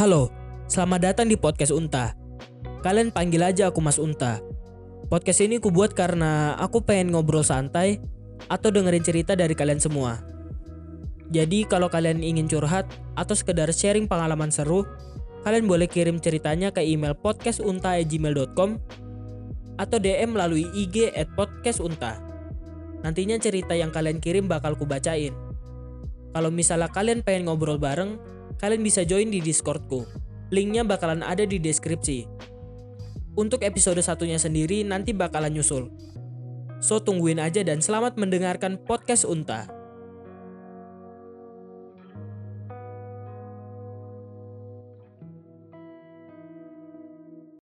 Halo, selamat datang di podcast Unta. Kalian panggil aja aku Mas Unta. Podcast ini ku buat karena aku pengen ngobrol santai atau dengerin cerita dari kalian semua. Jadi kalau kalian ingin curhat atau sekedar sharing pengalaman seru, kalian boleh kirim ceritanya ke email podcastunta@gmail.com atau DM melalui IG at podcastunta. Nantinya cerita yang kalian kirim bakal ku bacain. Kalau misalnya kalian pengen ngobrol bareng, kalian bisa join di Discordku. Linknya bakalan ada di deskripsi. Untuk episode satunya sendiri nanti bakalan nyusul. So tungguin aja dan selamat mendengarkan podcast Unta.